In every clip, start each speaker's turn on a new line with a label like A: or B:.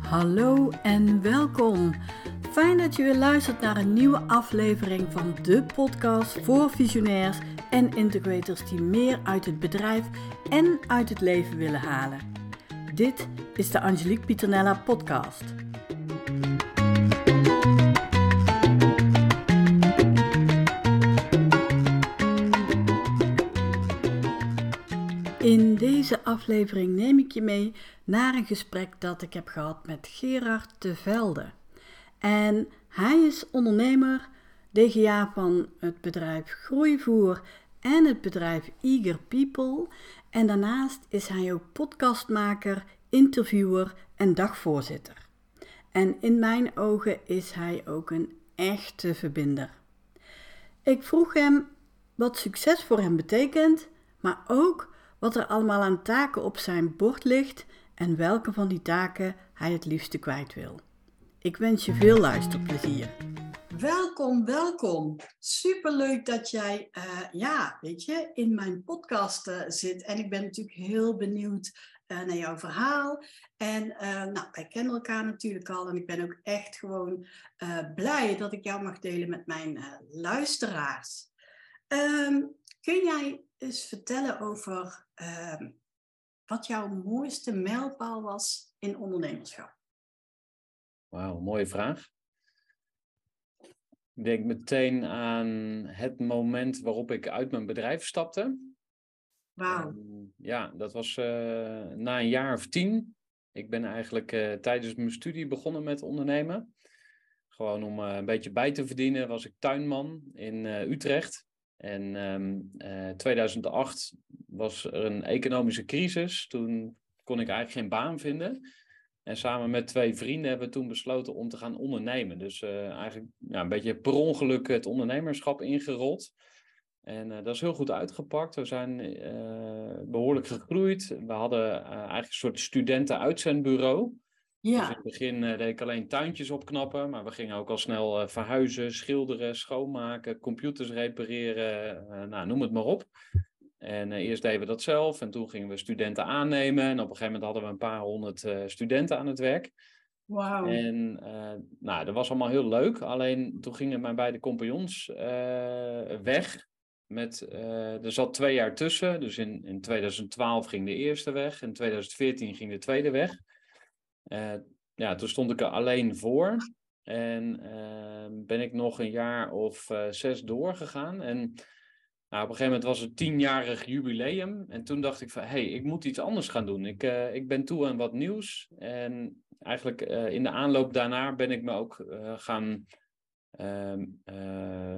A: Hallo en welkom. Fijn dat je weer luistert naar een nieuwe aflevering van de podcast voor visionairs en integrators die meer uit het bedrijf en uit het leven willen halen. Dit is de Angelique Pieternella podcast. Deze aflevering neem ik je mee naar een gesprek dat ik heb gehad met Gerard de Velde. En hij is ondernemer, DGA van het bedrijf Groeivoer en het bedrijf Eager People. En daarnaast is hij ook podcastmaker, interviewer en dagvoorzitter. En in mijn ogen is hij ook een echte verbinder. Ik vroeg hem wat succes voor hem betekent, maar ook wat er allemaal aan taken op zijn bord ligt en welke van die taken hij het liefste kwijt wil. Ik wens je veel luisterplezier. Welkom, welkom. Superleuk dat jij, uh, ja, weet je, in mijn podcast uh, zit. En ik ben natuurlijk heel benieuwd uh, naar jouw verhaal. En nou, wij kennen elkaar natuurlijk al. En ik ben ook echt gewoon blij dat ik jou mag delen met mijn luisteraars. Um, kun jij eens vertellen over ehm, wat jouw mooiste mijlpaal was in ondernemerschap?
B: Wauw, mooie vraag. Ik denk meteen aan het moment waarop ik uit mijn bedrijf stapte.
A: Wauw.
B: Ja, dat was uh, na een jaar of tien. Ik ben eigenlijk uh, tijdens mijn studie begonnen met ondernemen. Gewoon om uh, een beetje bij te verdienen was ik tuinman in Utrecht. En um, 2008 was er een economische crisis. Toen kon ik eigenlijk geen baan vinden. En samen met twee vrienden hebben we toen besloten om te gaan ondernemen. Dus uh, eigenlijk ja, een beetje per ongeluk het ondernemerschap ingerold. En uh, dat is heel goed uitgepakt. We zijn uh, behoorlijk gegroeid. We hadden eigenlijk een soort studenten-uitzendbureau. Ja. Dus in het begin deed ik alleen tuintjes opknappen, maar we gingen ook al snel verhuizen, schilderen, schoonmaken, computers repareren, nou, noem het maar op. En eerst deden we dat zelf en toen gingen we studenten aannemen. En op een gegeven moment hadden we een paar honderd studenten aan het werk.
A: Wauw.
B: En nou, dat was allemaal heel leuk. Alleen toen gingen mijn beide compagnons weg. Met, er zat twee jaar tussen. Dus in, in 2012 ging de eerste weg. In 2014 ging de tweede weg. Ja, toen stond ik er alleen voor. En ben ik nog een jaar of zes doorgegaan. En nou, op een gegeven moment was het tienjarig jubileum. En toen dacht ik van, hé, hey, ik moet iets anders gaan doen. Ik, uh, ik ben toe aan wat nieuws. En eigenlijk in de aanloop daarna ben ik me ook gaan ehm,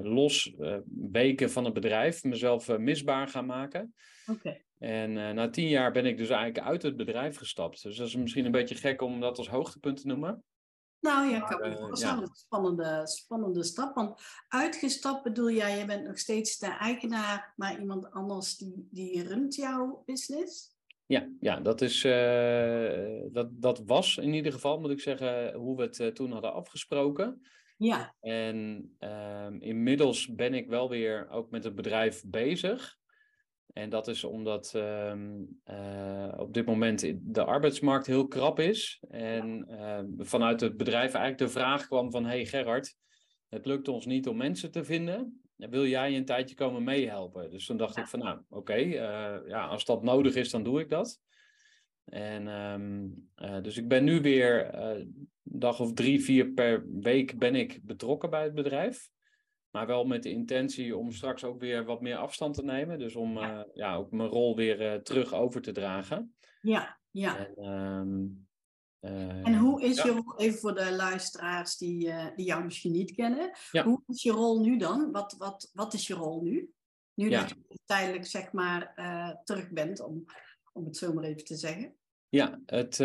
B: losweken van het bedrijf. Mezelf misbaar gaan maken. En na tien jaar ben ik dus eigenlijk uit het bedrijf gestapt. Dus dat is misschien een beetje gek om dat als hoogtepunt te noemen.
A: Nou ja, ik uh, dat is een spannende, spannende stap. Want uitgestapt bedoel jij, je bent nog steeds de eigenaar, maar iemand anders die, die runt jouw business?
B: Ja, ja dat, is, uh, dat, dat was in ieder geval, moet ik zeggen, hoe we het toen hadden afgesproken.
A: Ja.
B: En ehm, inmiddels ben ik wel weer ook met het bedrijf bezig. En dat is omdat um, uh, op dit moment de arbeidsmarkt heel krap is. En uh, vanuit het bedrijf eigenlijk de vraag kwam van... hey Gerard, het lukt ons niet om mensen te vinden. Wil jij een tijdje komen meehelpen? Dus toen dacht ik van nou, oké, okay, uh, ja, als dat nodig is, dan doe ik dat. En um, dus ik ben nu weer een dag of drie, vier per week ben ik betrokken bij het bedrijf. Maar wel met de intentie om straks ook weer wat meer afstand te nemen. Dus om ja. Uh, ja ook mijn rol weer uh, terug over te dragen.
A: Ja, ja.
B: En, um,
A: uh, en hoe is ja. je rol, even voor de luisteraars die, die jou misschien niet kennen. Ja. Hoe is je rol nu dan? Wat, wat, wat is je rol nu? Nu dat je tijdelijk zeg maar terug bent, om, om het zo maar even te zeggen.
B: Ja, het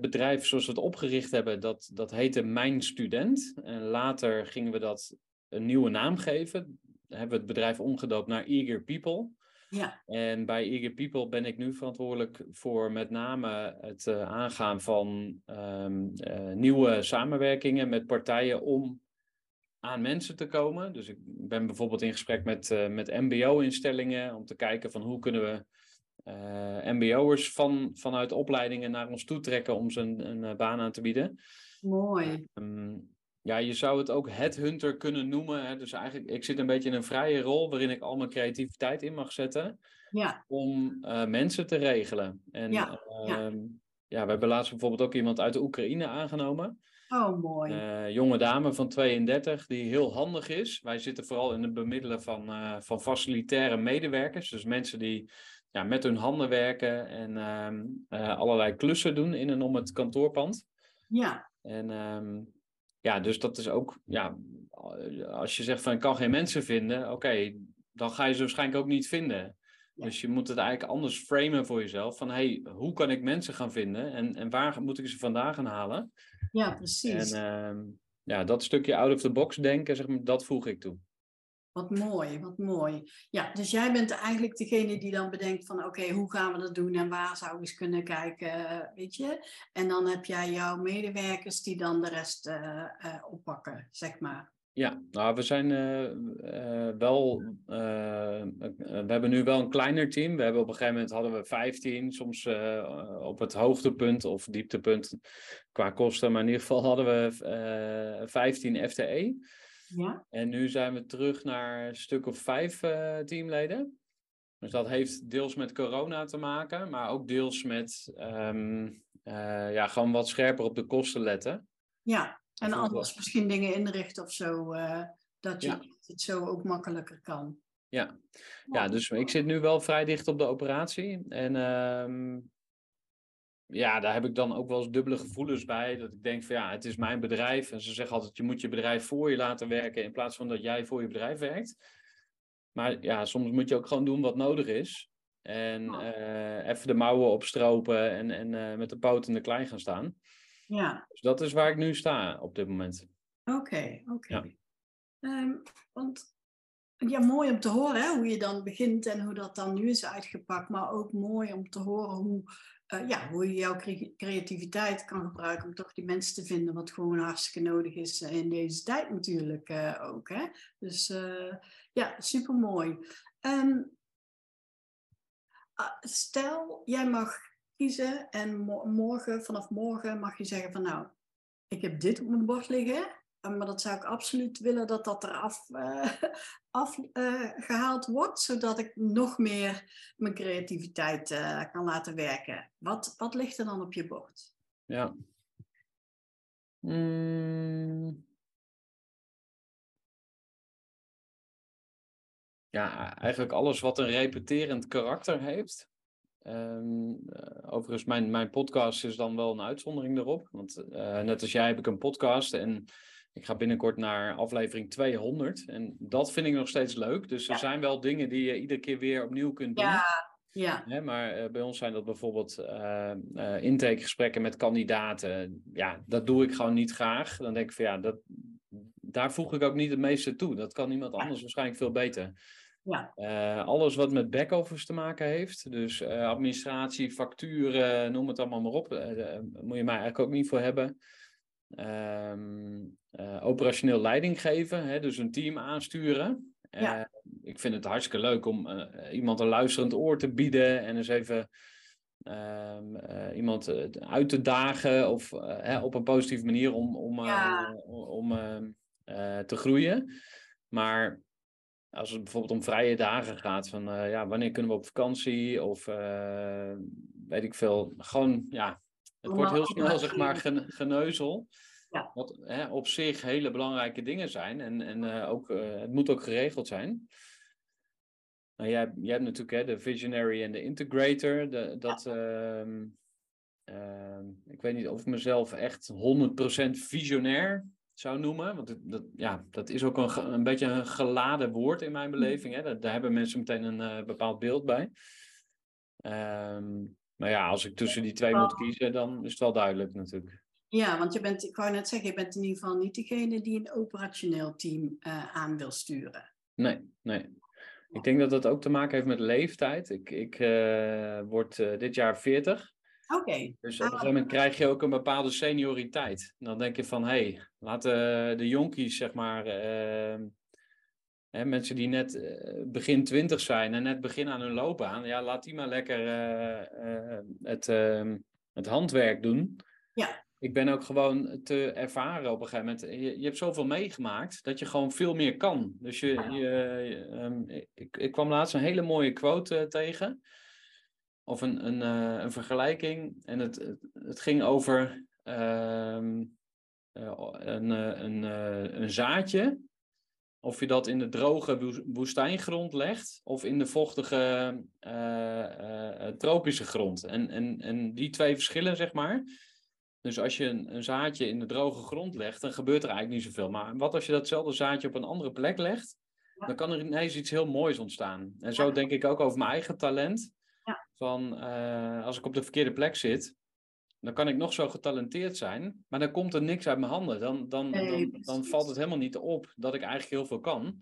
B: bedrijf zoals we het opgericht hebben, dat, dat heette Mijn Student. En later gingen we dat een nieuwe naam geven. Hebben we het bedrijf omgedoopt naar Eager People.
A: Ja.
B: En bij Eager People ben ik nu verantwoordelijk voor met name het uh, aangaan van um, uh, nieuwe samenwerkingen met partijen om aan mensen te komen. Dus ik ben bijvoorbeeld in gesprek met, uh, met MBO-instellingen om te kijken van hoe kunnen we MBO'ers van, vanuit opleidingen naar ons toe trekken om ze een, een baan aan te bieden.
A: Mooi.
B: Um, ja, je zou het ook headhunter kunnen noemen. Hè? Dus eigenlijk, ik zit een beetje in een vrije rol waarin ik al mijn creativiteit in mag zetten.
A: Ja.
B: Om uh, mensen te regelen. En
A: ja.
B: Uh, ja. ja, we hebben laatst bijvoorbeeld ook iemand uit de Oekraïne aangenomen.
A: Oh, mooi.
B: Uh, jonge dame van 32 die heel handig is. Wij zitten vooral in het bemiddelen van, van facilitaire medewerkers. Dus mensen die ja, met hun handen werken en allerlei klussen doen in en om het kantoorpand.
A: Ja.
B: En um, ja, dus dat is ook, ja, als je zegt van ik kan geen mensen vinden, oké, dan ga je ze waarschijnlijk ook niet vinden. Ja. Dus je moet het eigenlijk anders framen voor jezelf. Van hey, hoe kan ik mensen gaan vinden en, en waar moet ik ze vandaan gaan halen?
A: Ja, precies.
B: En uh, ja, dat stukje out of the box denken, zeg maar, dat voeg ik toe.
A: Wat mooi, wat mooi. Ja, dus jij bent eigenlijk degene die dan bedenkt van oké, hoe gaan we dat doen en waar zou ik eens kunnen kijken, weet je? En dan heb jij jouw medewerkers die dan de rest uh, uh, oppakken, zeg maar.
B: Ja, nou, we zijn uh, wel. we hebben nu wel een kleiner team. We hebben op een gegeven moment hadden we 15, soms op het hoogtepunt of dieptepunt qua kosten. Maar in ieder geval hadden we 15 FTE.
A: Ja.
B: En nu zijn we terug naar een stuk of vijf uh, teamleden. Dus dat heeft deels met corona te maken, maar ook deels met um, uh, ja, gewoon wat scherper op de kosten letten.
A: Ja, en anders misschien dingen inrichten of zo, uh, dat je
B: Ja.
A: het zo ook makkelijker kan.
B: Ja. ja, dus ik zit nu wel vrij dicht op de operatie. En ehm, ja, daar heb ik dan ook wel eens dubbele gevoelens bij. Dat ik denk van ja, het is mijn bedrijf. En ze zeggen altijd, je moet je bedrijf voor je laten werken in plaats van dat jij voor je bedrijf werkt. Maar ja, soms moet je ook gewoon doen wat nodig is. En eh, even de mouwen opstropen en, en eh, met de poot in de klei gaan staan.
A: Ja,
B: Dus dat is waar ik nu sta op dit moment.
A: oké, oké.
B: Ja.
A: Ehm, want ja, mooi om te horen hè, hoe je dan begint en hoe dat dan nu is uitgepakt. Maar ook mooi om te horen hoe, eh, ja, hoe je jouw cre- creativiteit kan gebruiken om toch die mensen te vinden. Wat gewoon hartstikke nodig is eh, in deze tijd natuurlijk eh, ook. Hè? Dus ja, super mooi. stel, jij mag kiezen en mo- morgen, vanaf morgen mag je zeggen van nou, ik heb dit op mijn bord liggen. Uh, Maar dat zou ik absoluut willen dat dat eraf eh, af, eh, gehaald wordt, zodat ik nog meer mijn creativiteit eh, kan laten werken. Wat, wat ligt er dan op je bord?
B: Ja. Mm. Ja, eigenlijk alles wat een repeterend karakter heeft. Ehm, eh, overigens, mijn, mijn podcast is dan wel een uitzondering erop. Want eh, net als jij heb ik een podcast en ik ga binnenkort naar aflevering 200. En dat vind ik nog steeds leuk. Dus er
A: Ja.
B: zijn wel dingen die je iedere keer weer opnieuw kunt doen.
A: Ja, ja,
B: Hè, maar eh, bij ons zijn dat bijvoorbeeld eh, intakegesprekken met kandidaten. Ja, dat doe ik gewoon niet graag. Dan denk ik van ja, dat, daar voeg ik ook niet het meeste toe. Dat kan iemand anders waarschijnlijk veel beter.
A: ja,
B: Eh, alles wat met back-office te maken heeft, dus eh, administratie, facturen, noem het allemaal maar op, eh, daar moet je mij eigenlijk ook niet voor hebben. Ehm, eh, operationeel leiding geven, hè, dus een team aansturen.
A: Ja.
B: Eh, ik vind het hartstikke leuk om eh, iemand een luisterend oor te bieden en eens even ehm, eh, iemand uit te dagen of hè, op een positieve manier om, om,
A: Ja.
B: om ehm, eh, te groeien. Maar als het bijvoorbeeld om vrije dagen gaat, van ja, wanneer kunnen we op vakantie of weet ik veel. Gewoon, ja, het wordt heel snel zeg maar gen- geneuzel.
A: Ja.
B: Wat hè, op zich hele belangrijke dingen zijn en, en eh, ook, eh, het moet ook geregeld zijn. Nou, jij, jij hebt natuurlijk hè, de visionary en de integrator. De, dat, ehm, ehm, ik weet niet of ik mezelf echt 100% visionair zou noemen. Want dat, ja, dat is ook een, een beetje een geladen woord in mijn beleving. Hè. Daar, daar hebben mensen meteen een eh, bepaald beeld bij. Ehm, maar ja, als ik tussen die twee moet kiezen, dan is het wel duidelijk natuurlijk.
A: Ja, want je bent, ik wou net zeggen, je bent in ieder geval niet degene die een operationeel team eh, aan wil sturen.
B: Nee, nee. Ik denk dat dat ook te maken heeft met leeftijd. Ik, ik eh, word eh, dit jaar 40.
A: Oké.
B: Dus op een gegeven moment krijg je ook een bepaalde senioriteit. Dan denk je van, hé, hey, laten de jonkies, zeg maar, hè, mensen die net begin twintig zijn en net beginnen aan hun loopbaan, ja, laat die maar lekker het, het handwerk doen.
A: Ja.
B: Ik ben ook gewoon te ervaren op een gegeven moment. Je, je hebt zoveel meegemaakt dat je gewoon veel meer kan. Dus je, um, ik, ik kwam laatst een hele mooie quote tegen of een, een, uh, een vergelijking. En het, het, ging over uh, uh, een, een, een zaadje. Of je dat in de droge woestijngrond legt of in de vochtige tropische grond. En, en, en die twee verschillen, zeg maar. Dus als je een, een, zaadje in de droge grond legt, dan gebeurt er eigenlijk niet zoveel. Maar wat als je datzelfde zaadje op een andere plek legt, dan kan er ineens iets heel moois ontstaan. En zo denk ik ook over mijn eigen talent. Van uh, als ik op de verkeerde plek zit, dan kan ik nog zo getalenteerd zijn, maar dan komt er niks uit mijn handen. Dan, dan,
A: nee,
B: dan, dan, valt het helemaal niet op dat ik eigenlijk heel veel kan.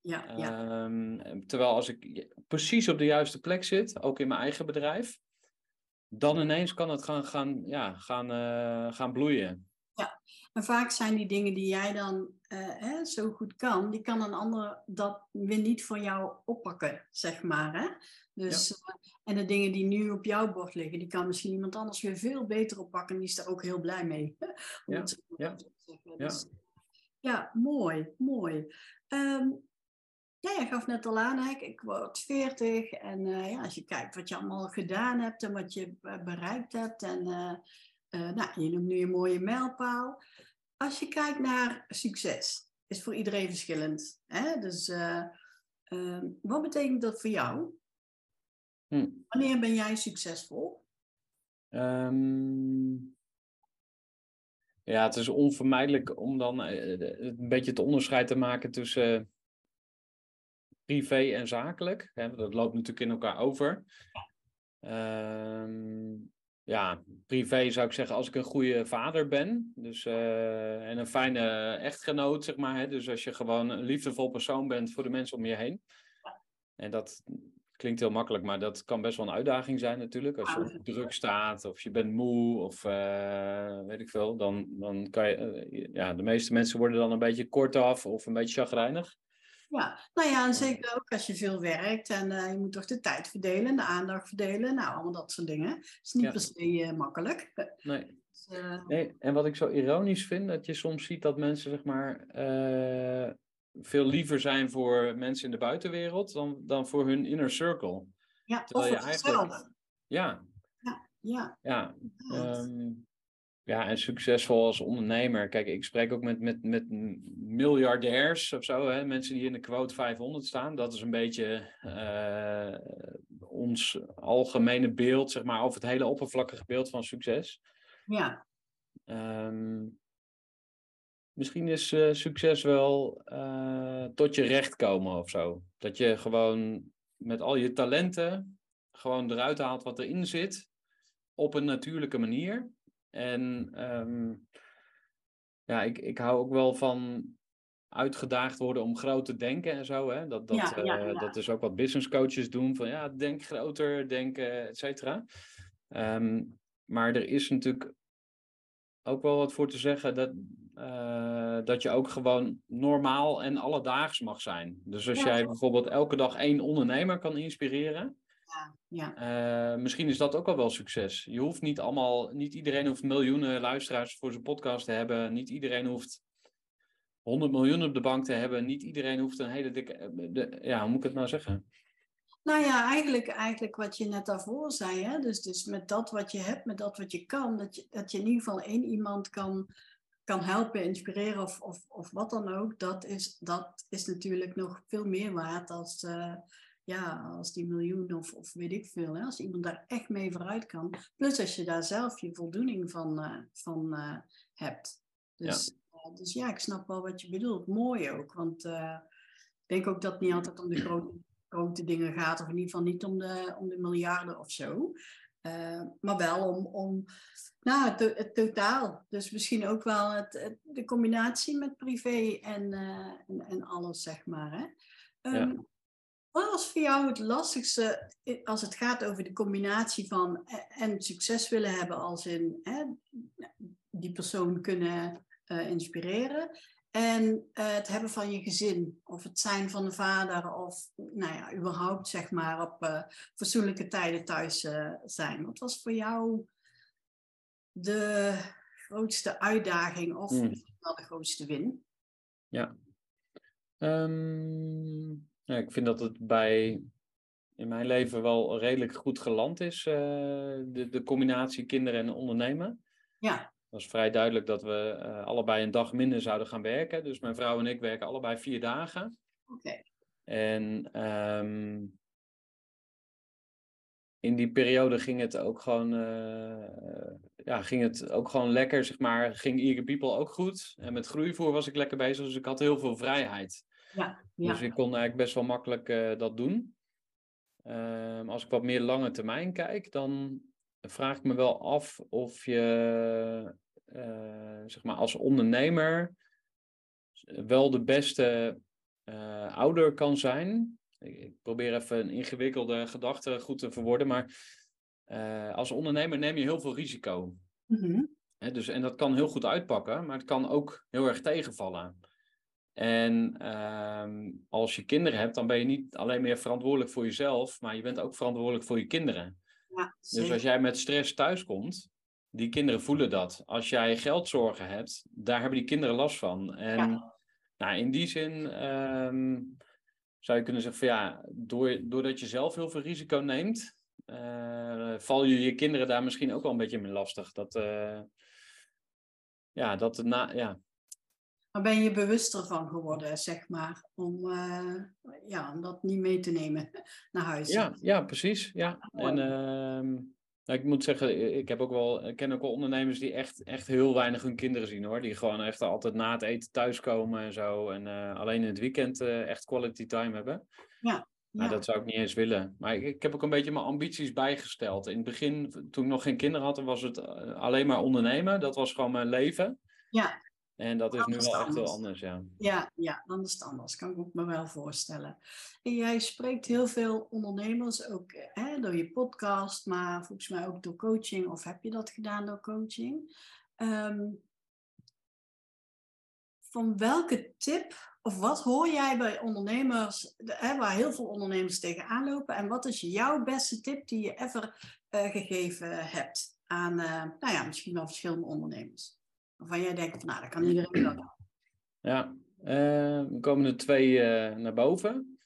A: Ja, ja.
B: Um, terwijl als ik precies op de juiste plek zit, ook in mijn eigen bedrijf, dan ineens kan het gaan, gaan, ja, gaan, uh, gaan bloeien.
A: Ja, en vaak zijn die dingen die jij dan uh, hè, zo goed kan, die kan een ander dat weer niet voor jou oppakken, zeg maar. Hè? Dus, ja. uh, en de dingen die nu op jouw bord liggen, die kan misschien iemand anders weer veel beter oppakken. En die is daar ook heel blij mee.
B: Om ja. Het ja.
A: Dus, ja, mooi, mooi. Um, ja, je gaf net al aan, hè? ik word 40 en uh, ja, als je kijkt wat je allemaal gedaan hebt en wat je bereikt hebt en uh, uh, nou, je noemt nu een mooie mijlpaal. Als je kijkt naar succes, is voor iedereen verschillend. Hè? Dus wat betekent dat voor jou?
B: Hm.
A: Wanneer ben jij succesvol?
B: Um, ja, het is onvermijdelijk om dan een beetje het onderscheid te maken tussen privé en zakelijk. Hè, dat loopt natuurlijk in elkaar over. Um, ja, privé zou ik zeggen als ik een goede vader ben. Dus, uh, en een fijne echtgenoot, zeg maar. Hè, dus als je gewoon een liefdevol persoon bent voor de mensen om je heen. En dat klinkt heel makkelijk, maar dat kan best wel een uitdaging zijn natuurlijk. Als je druk staat of je bent moe of uh, weet ik veel. Dan, dan kan je, uh, ja, de meeste mensen worden dan een beetje kortaf of een beetje chagrijnig.
A: Ja, nou ja, en zeker ook als je veel werkt en uh, je moet toch de tijd verdelen, de aandacht verdelen, nou, allemaal dat soort dingen. Het is niet ja. per se uh, makkelijk.
B: Nee. Dus, uh... nee. En wat ik zo ironisch vind, dat je soms ziet dat mensen, zeg maar, veel liever zijn voor mensen in de buitenwereld dan, dan voor hun inner circle.
A: Ja, Terwijl of je eigenlijk...
B: Ja.
A: Ja, ja.
B: Ja, um, ja, en succesvol als ondernemer. Kijk, ik spreek ook met, met, met miljardairs of zo, hè? mensen die in de quote 500 staan. Dat is een beetje uh, ons algemene beeld, zeg maar, over het hele oppervlakkige beeld van succes.
A: Ja.
B: Um, misschien is uh, succes wel uh, tot je recht komen of zo. Dat je gewoon met al je talenten gewoon eruit haalt wat erin zit. Op een natuurlijke manier. En um, ja, ik, ik hou ook wel van uitgedaagd worden om groot te denken en zo. Hè? Dat, dat,
A: ja, ja, ja.
B: Uh, dat is ook wat business coaches doen. Van ja, denk groter, denk uh, et cetera. Um, maar er is natuurlijk ook wel wat voor te zeggen dat, uh, dat je ook gewoon normaal en alledaags mag zijn. Dus als jij bijvoorbeeld elke dag één ondernemer kan inspireren,
A: ja.
B: Uh, misschien is dat ook al wel succes. Je hoeft niet allemaal, niet iedereen hoeft miljoenen luisteraars voor zijn podcast te hebben. Niet iedereen hoeft 100 miljoen op de bank te hebben. Niet iedereen hoeft een hele dikke. De, ja, hoe moet ik het nou zeggen?
A: Nou ja, eigenlijk, eigenlijk wat je net daarvoor zei. Hè? Dus, dus met dat wat je hebt, met dat wat je kan, dat je, dat je in ieder geval één iemand kan, kan helpen, inspireren of, of, of wat dan ook. Dat is, dat is natuurlijk nog veel meer waard als. Uh, ja, als die miljoen of, of weet ik veel, hè, als iemand daar echt mee vooruit kan. Plus als je daar zelf je voldoening van, uh, van uh, hebt. Dus ja. Uh, dus ja, ik snap wel wat je bedoelt. Mooi ook, want ik denk ook dat het niet altijd om de grote, grote dingen gaat, of in ieder geval niet om de, om de miljarden of zo. maar wel om, om nou, het, het, totaal. Dus misschien ook wel het, het, de combinatie met privé en, en, en alles, zeg maar. Hè? Um, ja Wat was voor jou het lastigste als het gaat over de combinatie van en succes willen hebben als in hè, die persoon kunnen uh, inspireren en uh, het hebben van je gezin of het zijn van de vader of nou ja, überhaupt zeg maar op uh, fatsoenlijke tijden thuis zijn. Wat was voor jou de grootste uitdaging of hmm. wel de grootste win?
B: Ja. Um, ja, ik vind dat het bij in mijn leven wel redelijk goed geland is, uh, de, de combinatie kinderen en ondernemen.
A: Ja.
B: Het was vrij duidelijk dat we uh, allebei een dag minder zouden gaan werken. Dus mijn vrouw en ik werken allebei vier dagen.
A: Oké.
B: En um, in die periode ging het ook gewoon, uh, ja, ging het ook gewoon lekker, zeg maar. Ging Eager People ook goed. En met groeivoer was ik lekker bezig, dus ik had heel veel vrijheid.
A: Ja,
B: ja. Dus ik kon eigenlijk best wel makkelijk uh, dat doen. Uh, als ik wat meer lange termijn kijk, dan vraag ik me wel af of je uh, zeg maar als ondernemer wel de beste ouder kan zijn. Ik, ik, probeer even een ingewikkelde gedachte goed te verwoorden, maar als ondernemer neem je heel veel risico.
A: Mm -hmm.
B: dus, en dat kan heel goed uitpakken, maar het kan ook heel erg tegenvallen. En ehm, als je kinderen hebt, dan ben je niet alleen meer verantwoordelijk voor jezelf, maar je bent ook verantwoordelijk voor je kinderen.
A: Ja,
B: dus als jij met stress thuiskomt, die kinderen voelen dat. Als jij geldzorgen hebt, daar hebben die kinderen last van. En ja. nou, in die zin um, zou je kunnen zeggen van ja, door, doordat je zelf heel veel risico neemt, uh, val je je kinderen daar misschien ook wel een beetje mee lastig. Dat, uh, ja, dat, na, ja,
A: maar ben je bewuster van geworden, zeg maar, om, uh, ja, om dat niet mee te nemen naar huis?
B: Ja, ja precies. Ja. En uh, ik moet zeggen, ik, heb ook wel, ik ken ook wel ondernemers die echt, echt heel weinig hun kinderen zien hoor. Die gewoon echt altijd na het eten thuiskomen en zo. En uh, alleen in het weekend echt quality time hebben.
A: Ja.
B: Nou,
A: ja.
B: dat zou ik niet eens willen. Maar ik, ik, heb ook een beetje mijn ambities bijgesteld. In het begin, toen ik nog geen kinderen had, was het alleen maar ondernemen. Dat was gewoon mijn leven.
A: Ja.
B: En dat is nu wel echt heel anders, ja.
A: Ja, ja, dan is het anders. Kan ik me wel voorstellen. En jij spreekt heel veel ondernemers, ook hè, door je podcast, maar volgens mij ook door coaching. Of heb je dat gedaan door coaching? Um, van welke tip of wat hoor jij bij ondernemers, hè, waar heel veel ondernemers tegenaan lopen? En wat is jouw beste tip die je ever uh, gegeven hebt aan, uh, nou ja, misschien wel verschillende ondernemers? Waarvan jij denkt, nou, dat kan iedereen wel.
B: Ja, uh, er komen er twee uh, naar boven.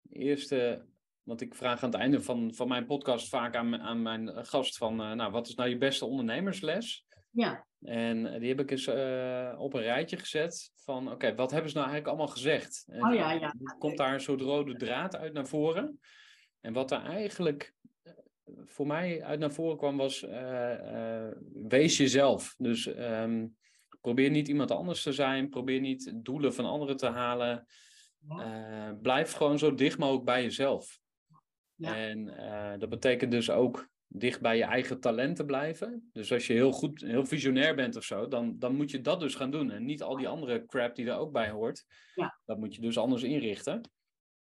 B: De eerste, want ik vraag aan het einde van, van mijn podcast vaak aan, aan mijn gast van, uh, nou, wat is nou je beste ondernemersles?
A: Ja.
B: En die heb ik eens op een rijtje gezet van, oké, okay, wat hebben ze nou eigenlijk allemaal gezegd? En,
A: oh ja, ja.
B: Komt daar een soort rode draad uit naar voren? En wat er eigenlijk voor mij uit naar voren kwam was, uh, uh, wees jezelf. Dus um, probeer niet iemand anders te zijn, probeer niet doelen van anderen te halen. Uh, blijf gewoon zo dicht mogelijk bij jezelf.
A: Ja.
B: En dat betekent dus ook dicht bij je eigen talenten blijven. Dus als je heel goed, heel visionair bent of zo, dan, dan moet je dat dus gaan doen. En niet al die andere crap die er ook bij hoort.
A: Ja.
B: Dat moet je dus anders inrichten.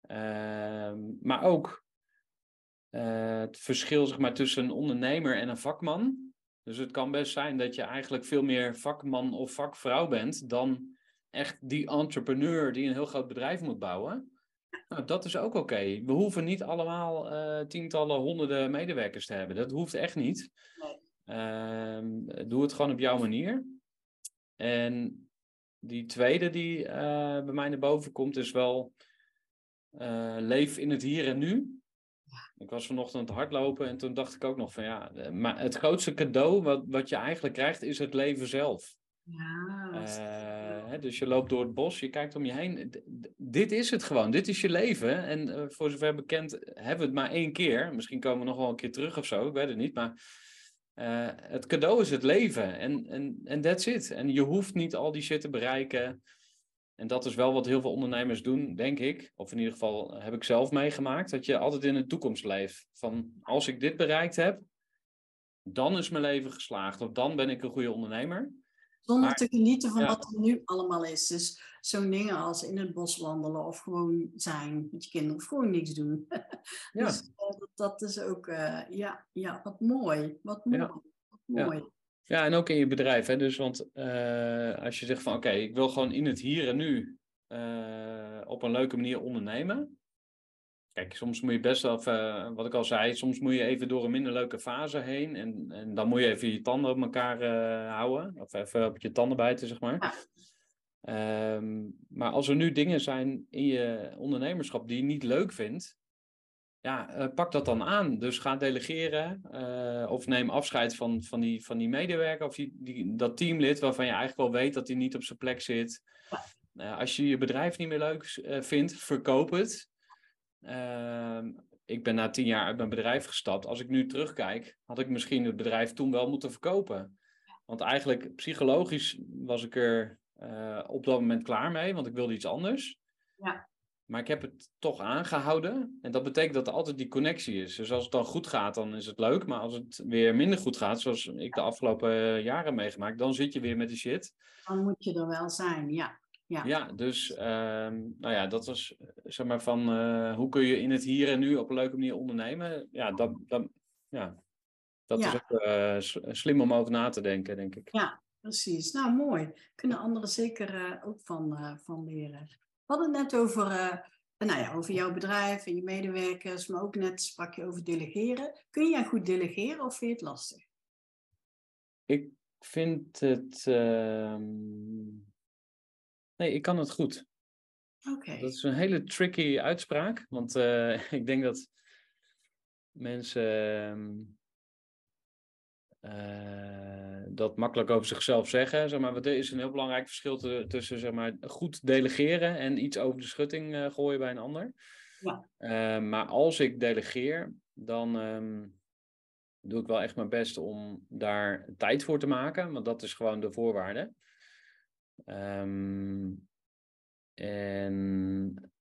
B: Ehm, maar ook uh, het verschil zeg maar, tussen een ondernemer en een vakman. Dus het kan best zijn dat je eigenlijk veel meer vakman of vakvrouw bent dan echt die entrepreneur die een heel groot bedrijf moet bouwen. Nou, dat is ook oké. We hoeven niet allemaal uh, tientallen, honderden medewerkers te hebben. Dat hoeft echt niet. Uh, doe het gewoon op jouw manier. En die tweede die uh, bij mij naar boven komt is wel leef in het hier en nu. Ik was vanochtend hardlopen en toen dacht ik ook nog van ja, maar het grootste cadeau wat, wat je eigenlijk krijgt is het leven zelf.
A: Ja,
B: uh, hè, dus je loopt door het bos, je kijkt om je heen. D dit is het gewoon, dit is je leven. En uh, voor zover bekend hebben we het maar één keer. Misschien komen we nog wel een keer terug of zo, ik weet het niet. Maar uh, het cadeau is het leven en, en, en that's it. En je hoeft niet al die shit te bereiken. En dat is wel wat heel veel ondernemers doen, denk ik. Of in ieder geval heb ik zelf meegemaakt. Dat je altijd in de toekomst leeft. Van als ik dit bereikt heb, dan is mijn leven geslaagd. Of dan ben ik een goede ondernemer.
A: Zonder te genieten van wat er nu allemaal is. Dus zo'n dingen als in het bos wandelen of gewoon zijn met je kinderen of gewoon niks doen. Ja. dus uh, dat is ook, uh, ja, ja, wat mooi. Wat mooi. Ja. Wat mooi.
B: Ja. en ook in je bedrijf. Hè? Dus want uh, als je zegt van oké, ik wil gewoon in het hier en nu op een leuke manier ondernemen. Kijk, soms moet je best wel, even, wat ik al zei, soms moet je even door een minder leuke fase heen. En, en dan moet je even je tanden op elkaar uh, houden. Of even op je tanden bijten, zeg maar. Ehm, maar als er nu dingen zijn in je ondernemerschap die je niet leuk vindt, ja, uh, pak dat dan aan. Dus ga delegeren uh, of neem afscheid van, van, die, van die medewerker of die, dat teamlid waarvan je eigenlijk wel weet dat hij niet op zijn plek zit. als je je bedrijf niet meer leuk vindt, verkoop het. Ehm, ik ben na tien jaar uit mijn bedrijf gestapt. Als ik nu terugkijk, had ik misschien het bedrijf toen wel moeten verkopen. Want eigenlijk psychologisch was ik er op dat moment klaar mee, want ik wilde iets anders. Ja. Maar ik heb het toch aangehouden. En dat betekent dat er altijd die connectie is. Dus als het dan goed gaat, dan is het leuk. Maar als het weer minder goed gaat, zoals ik de afgelopen jaren meegemaakt, dan zit je weer met die shit.
A: Dan moet je er wel zijn, ja.
B: Ja, ja dus uh, nou ja, dat was zeg maar van uh, hoe kun je in het hier en nu op een leuke manier ondernemen. Ja, dat, dat, ja, dat is ook uh, slim om over na te denken, denk ik.
A: Ja, precies. Nou, mooi. Kunnen anderen zeker ook van, van leren. We hadden het net over, nou ja, over jouw bedrijf en je medewerkers, maar ook net sprak je over delegeren. Kun jij goed delegeren of vind je het lastig?
B: Ik vind het. Ehm, Nee, ik kan het goed.
A: Oké.
B: Dat is een hele tricky uitspraak, want uh, ik denk dat mensen uh, dat makkelijk over zichzelf zeggen. Zeg maar, er is een heel belangrijk verschil te, tussen zeg maar, goed delegeren en iets over de schutting uh, gooien bij een ander. Ja. maar als ik delegeer, dan um, doe ik wel echt mijn best om daar tijd voor te maken, want dat is gewoon de voorwaarde. Um, en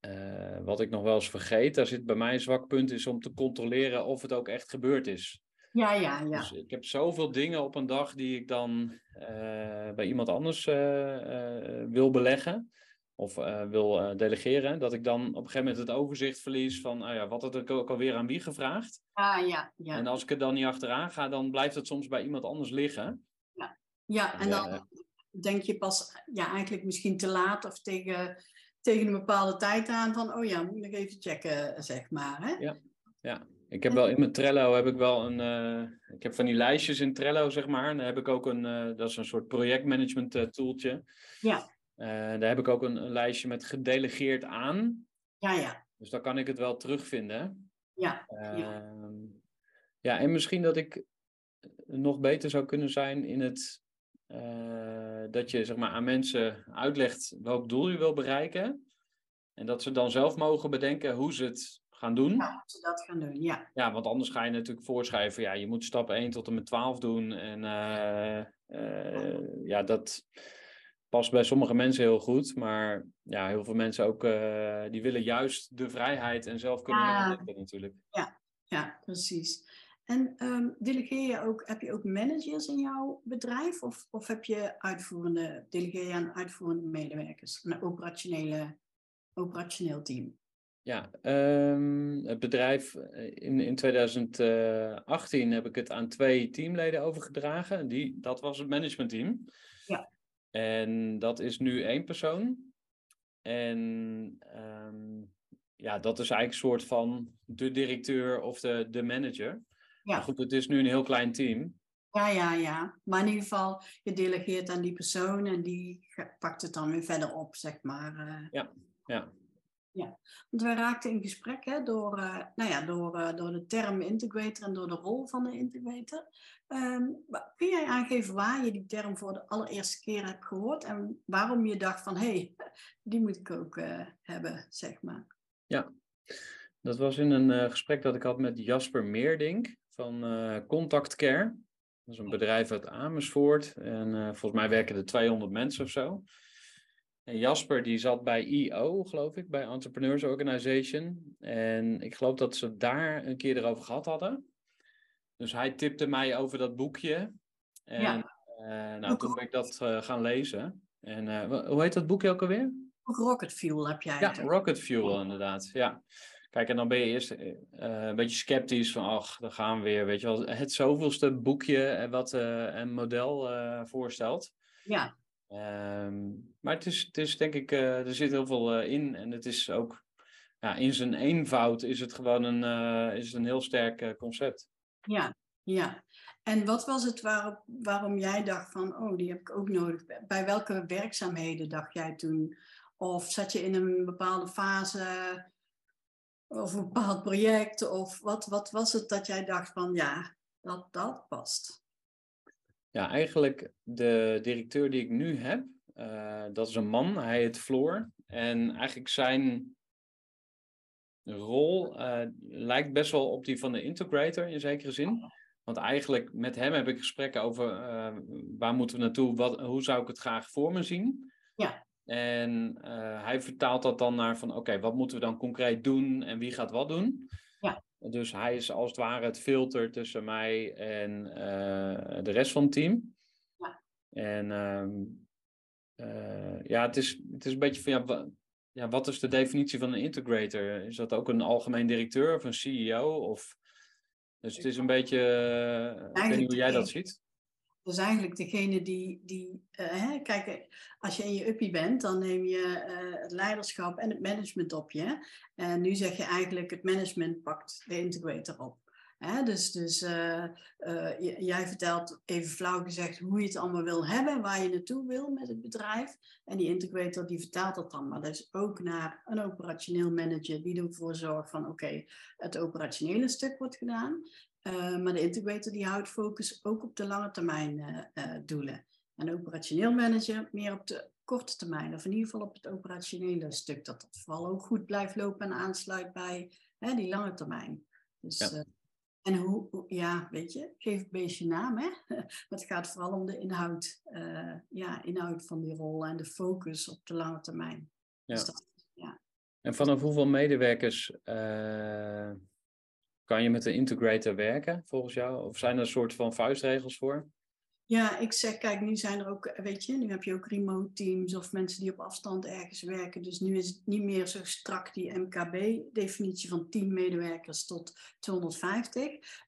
B: wat ik nog wel eens vergeet, daar zit bij mij een zwak punt, is om te controleren of het ook echt gebeurd is.
A: Ja, ja, ja.
B: Dus ik heb zoveel dingen op een dag die ik dan uh, bij iemand anders uh, wil beleggen of wil delegeren, dat ik dan op een gegeven moment het overzicht verlies van, ah ja, wat had ik ook alweer aan wie gevraagd.
A: Ah, ja, ja.
B: En als ik er dan niet achteraan ga, dan blijft het soms bij iemand anders liggen.
A: Ja, ja en dan denk je pas ja, eigenlijk misschien te laat of tegen, tegen een bepaalde tijd aan van, oh ja, moet ik even checken, zeg maar. Hè?
B: Ja, ja. Ik heb wel in mijn Trello heb ik wel een, uh, ik heb van die lijstjes in Trello, zeg maar. En daar heb ik ook een, uh, dat is een soort projectmanagement uh, tooltje.
A: Ja.
B: daar heb ik ook een, een, lijstje met gedelegeerd aan.
A: Ja, ja.
B: Dus dan kan ik het wel terugvinden.
A: Ja. ja.
B: Ehm, ja, en misschien dat ik nog beter zou kunnen zijn in het dat je zeg maar, aan mensen uitlegt welk doel je wil bereiken. En dat ze dan zelf mogen bedenken hoe ze het gaan doen.
A: Ja, ze dat gaan doen, ja.
B: Ja, want anders ga je natuurlijk voorschrijven, ja, je moet stap 1 tot en met 12 doen. En uh, uh, ja, dat past bij sommige mensen heel goed. Maar ja, heel veel mensen ook, die willen juist de vrijheid en zelf kunnen nadenken natuurlijk.
A: Ja, ja, precies. En um, delegeer je ook, heb je ook managers in jouw bedrijf? Of, of heb je uitvoerende, delegeer je aan uitvoerende medewerkers? Een operationele, operationeel team?
B: Ja, um, het bedrijf eh, in, in 2018 heb ik het aan twee teamleden overgedragen. Die, dat was het managementteam.
A: Ja.
B: En dat is nu één persoon. En um, ja, dat is eigenlijk een soort van de directeur of de, de manager. Ja. Maar goed, het is nu een heel klein team.
A: Ja, ja, ja. Maar in ieder geval, je delegeert aan die persoon en die pakt het dan weer verder op, zeg maar.
B: Eh. Ja, ja.
A: Ja, want wij raakten in gesprek hè, door, uh, nou ja, door, uh, door de term integrator en door de rol van de integrator. Um, kun jij aangeven waar je die term voor de allereerste keer hebt gehoord en waarom je dacht van hé, hey, die moet ik ook uh, hebben, zeg maar?
B: Ja, dat was in een gesprek dat ik had met Jasper Meerdink van Contact Care. Dat is een bedrijf uit Amersfoort. En volgens mij werken er 200 mensen of zo. En Jasper die zat bij EO, geloof ik, bij Entrepreneurs Organization. En ik geloof dat ze daar een keer erover gehad hadden. Dus hij tipte mij over dat boekje. En ja. nou, toen ben ik dat gaan lezen. En hoe heet dat boekje ook alweer?
A: Rocket Fuel heb jij.
B: Ja, Rocket Fuel inderdaad. Ja. Kijk, en dan ben je eerst een beetje sceptisch van, ach, dan gaan we weer, weet je wel, het zoveelste boekje wat een model voorstelt.
A: Ja.
B: Um, maar het is, het is denk ik, er zit heel veel in en het is ook, ja, in zijn eenvoud is het gewoon een, is het een heel sterk concept.
A: Ja, ja. En wat was het waarop, waarom jij dacht van, oh, die heb ik ook nodig? Bij welke werkzaamheden dacht jij toen? Of zat je in een bepaalde fase of een bepaald project? Of wat, wat was het dat jij dacht van ja, dat, dat past?
B: Ja, eigenlijk de directeur die ik nu heb, uh, dat is een man, hij heet Floor. En eigenlijk zijn rol uh, lijkt best wel op die van de integrator in zekere zin. Want eigenlijk met hem heb ik gesprekken over uh, waar moeten we naartoe, wat, hoe zou ik het graag voor me zien.
A: Ja.
B: En hij vertaalt dat dan naar van oké, wat moeten we dan concreet doen en wie gaat wat doen? Dus hij is als het ware het filter tussen mij en uh, de rest van het team.
A: Ja.
B: En uh, ja, het is, het is een beetje van ja, ja, wat is de definitie van een integrator? Is dat ook een algemeen directeur of een CEO? Of... Dus het is een beetje, ik weet niet hoe jij dat ziet.
A: Is eigenlijk degene die, die hè, kijk, als je in je uppie bent, dan neem je uh, het leiderschap en het management op je. En nu zeg je eigenlijk, het management pakt de integrator op. Hè? Dus, dus jij vertelt even flauw gezegd hoe je het allemaal wil hebben, waar je naartoe wil met het bedrijf. En die integrator die vertaalt dat dan, maar dat is ook naar een operationeel manager die ervoor zorgt van oké, het operationele stuk wordt gedaan. Uh, maar de integrator die houdt focus ook op de lange termijn uh, uh, doelen. En operationeel manager meer op de korte termijn, of in ieder geval op het operationele stuk, dat het vooral ook goed blijft lopen en aansluit bij hè, die lange termijn. Dus, ja. en hoe, hoe, ja, weet je, geef het beestje naam, hè? maar het gaat vooral om de inhoud, ja, inhoud van die rol en de focus op de lange termijn.
B: Ja. Dus dat, ja. En vanaf hoeveel medewerkers kan je met een integrator werken volgens jou? Of zijn er een soort van vuistregels voor?
A: Ja, ik zeg, kijk, nu zijn er ook, weet je, nu heb je ook remote teams of mensen die op afstand ergens werken. Dus nu is het niet meer zo strak die MKB-definitie van 10 medewerkers tot 250.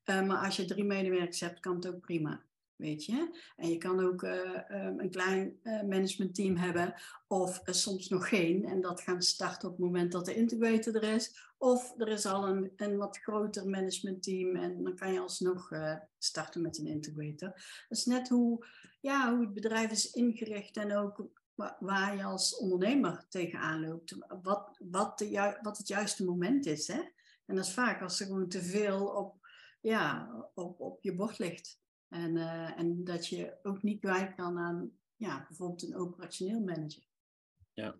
A: Uh, maar als je drie medewerkers hebt, kan het ook prima. Weet je? En je kan ook uh, um, een klein uh, managementteam hebben, of uh, soms nog geen. En dat gaan starten op het moment dat de integrator er is. Of er is al een, een wat groter managementteam en dan kan je alsnog starten met een integrator. Dat is net hoe, ja, hoe het bedrijf is ingericht en ook waar je als ondernemer tegenaan loopt. Wat, wat, de, wat het juiste moment is. Hè? En dat is vaak als er gewoon te veel op, ja, op, op je bord ligt. En, uh, en dat je ook niet kwijt kan aan ja, bijvoorbeeld een operationeel manager.
B: Ja.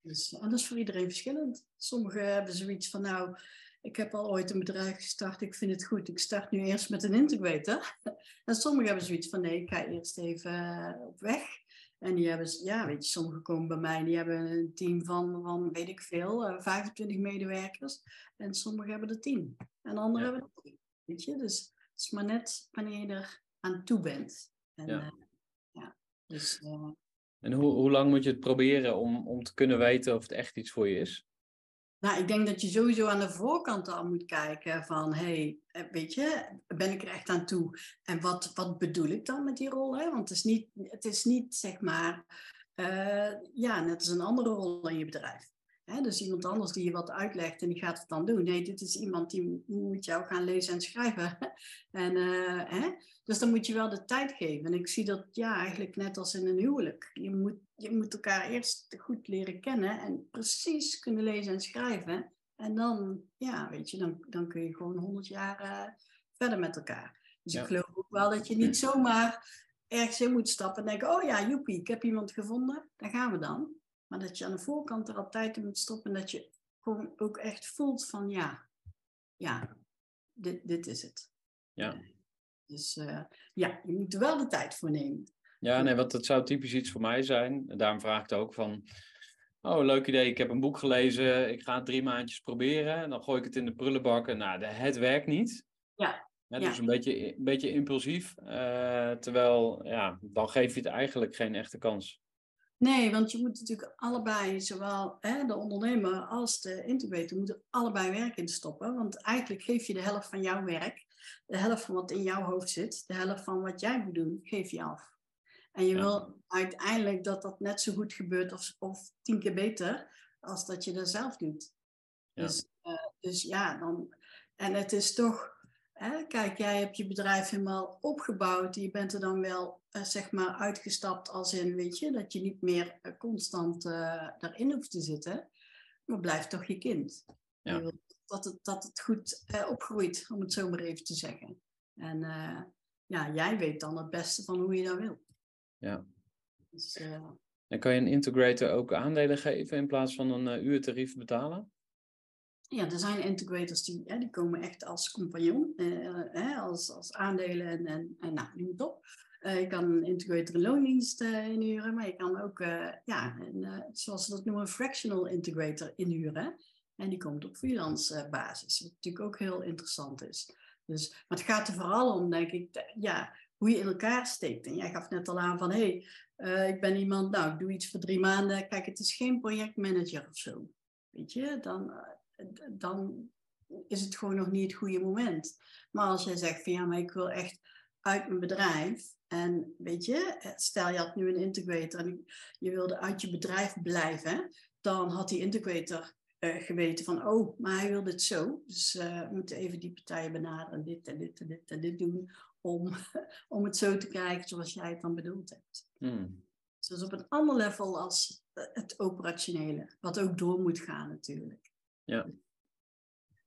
A: Dus, en dat is voor iedereen verschillend. Sommigen hebben zoiets van, nou, ik heb al ooit een bedrijf gestart, ik vind het goed, ik start nu eerst met een integrator. en sommigen hebben zoiets van, nee, ik ga eerst even uh, op weg. En die hebben, ja, weet je, sommigen komen bij mij, die hebben een team van, van weet ik veel, uh, 25 medewerkers. En sommigen hebben er 10. En anderen ja. hebben er 10. Weet je, dus het is maar net wanneer je er aan toe bent. En, ja. Uh, ja. Dus, uh,
B: en hoe, hoe lang moet je het proberen om, om te kunnen weten of het echt iets voor je is?
A: Nou, ik denk dat je sowieso aan de voorkant al moet kijken van, hey, eh, weet je, ben ik er echt aan toe? En wat, wat bedoel ik dan met die rol? Hè? Want het is niet, het is niet zeg maar, uh, ja, net als een andere rol in je bedrijf. Dus iemand anders die je wat uitlegt en die gaat het dan doen. Nee, dit is iemand die moet jou gaan lezen en schrijven. en, uh, hè? Dus dan moet je wel de tijd geven. En ik zie dat ja, eigenlijk net als in een huwelijk. Je moet, je moet elkaar eerst goed leren kennen en precies kunnen lezen en schrijven. En dan, ja, weet je, dan, dan kun je gewoon honderd jaar uh, verder met elkaar. Dus ja. ik geloof ook wel dat je niet zomaar ergens in moet stappen en denken, oh ja, joepie, ik heb iemand gevonden, daar gaan we dan. Maar dat je aan de voorkant er altijd in moet stoppen en dat je gewoon ook echt voelt van ja, ja, dit, dit is het.
B: Ja.
A: Dus uh, ja, je moet er wel de tijd voor nemen.
B: Ja, nee, want dat zou typisch iets voor mij zijn. Daarom vraag ik het ook van, oh, leuk idee, ik heb een boek gelezen, ik ga het drie maandjes proberen. En dan gooi ik het in de prullenbak en nou, het werkt niet.
A: Ja.
B: Ja, dus een beetje, een beetje impulsief. eh, terwijl, ja, dan geef je het eigenlijk geen echte kans.
A: Nee, want je moet natuurlijk allebei, zowel hè, de ondernemer als de integrator, moeten allebei werk in stoppen. Want eigenlijk geef je de helft van jouw werk, de helft van wat in jouw hoofd zit, de helft van wat jij moet doen, geef je af. En je
B: Ja.
A: wil uiteindelijk dat dat net zo goed gebeurt of, of tien keer beter als dat je dat zelf doet.
B: Ja.
A: Dus, eh, dus ja, dan, en het is toch, hè, kijk, jij hebt je bedrijf helemaal opgebouwd. Je bent er dan wel, eh, zeg maar, uitgestapt als in, weet je, dat je niet meer eh, constant eh, daarin hoeft te zitten. Maar blijft toch je kind.
B: Ja.
A: Je wilt dat het, dat het goed eh, opgroeit, om het zo maar even te zeggen. En eh, ja, jij weet dan het beste van hoe je dat wil.
B: Ja.
A: Dus, eh,
B: En kan je een integrator ook aandelen geven in plaats van een eh, uurtarief betalen?
A: Ja, er zijn integrators die, hè, die komen echt als compagnon, eh, als, als aandelen en, en, en nou, noem het op. Eh, je kan een integrator in loondienst eh, inhuren, maar je kan ook, eh, ja, een, zoals ze dat noemen, een fractional integrator inhuren. En die komt op freelance basis, wat natuurlijk ook heel interessant is. Dus, maar het gaat er vooral om, denk ik, ja, hoe je in elkaar steekt. En jij gaf net al aan van, hé, hey, ik ben iemand, nou, ik doe iets voor drie maanden. Kijk, het is geen projectmanager of zo. Weet je, dan, dan is het gewoon nog niet het goede moment. Maar als jij zegt van ja, maar ik wil echt uit mijn bedrijf. En weet je, stel je had nu een integrator en je wilde uit je bedrijf blijven, dan had die integrator eh, geweten van oh, maar hij wil dit zo. Dus eh, we moeten even die partijen benaderen, dit en dit en dit en dit doen, om, om het zo te krijgen zoals jij het dan bedoeld hebt.
B: Hmm.
A: Dus dat is op een ander level als het operationele, wat ook door moet gaan natuurlijk.
B: Ja.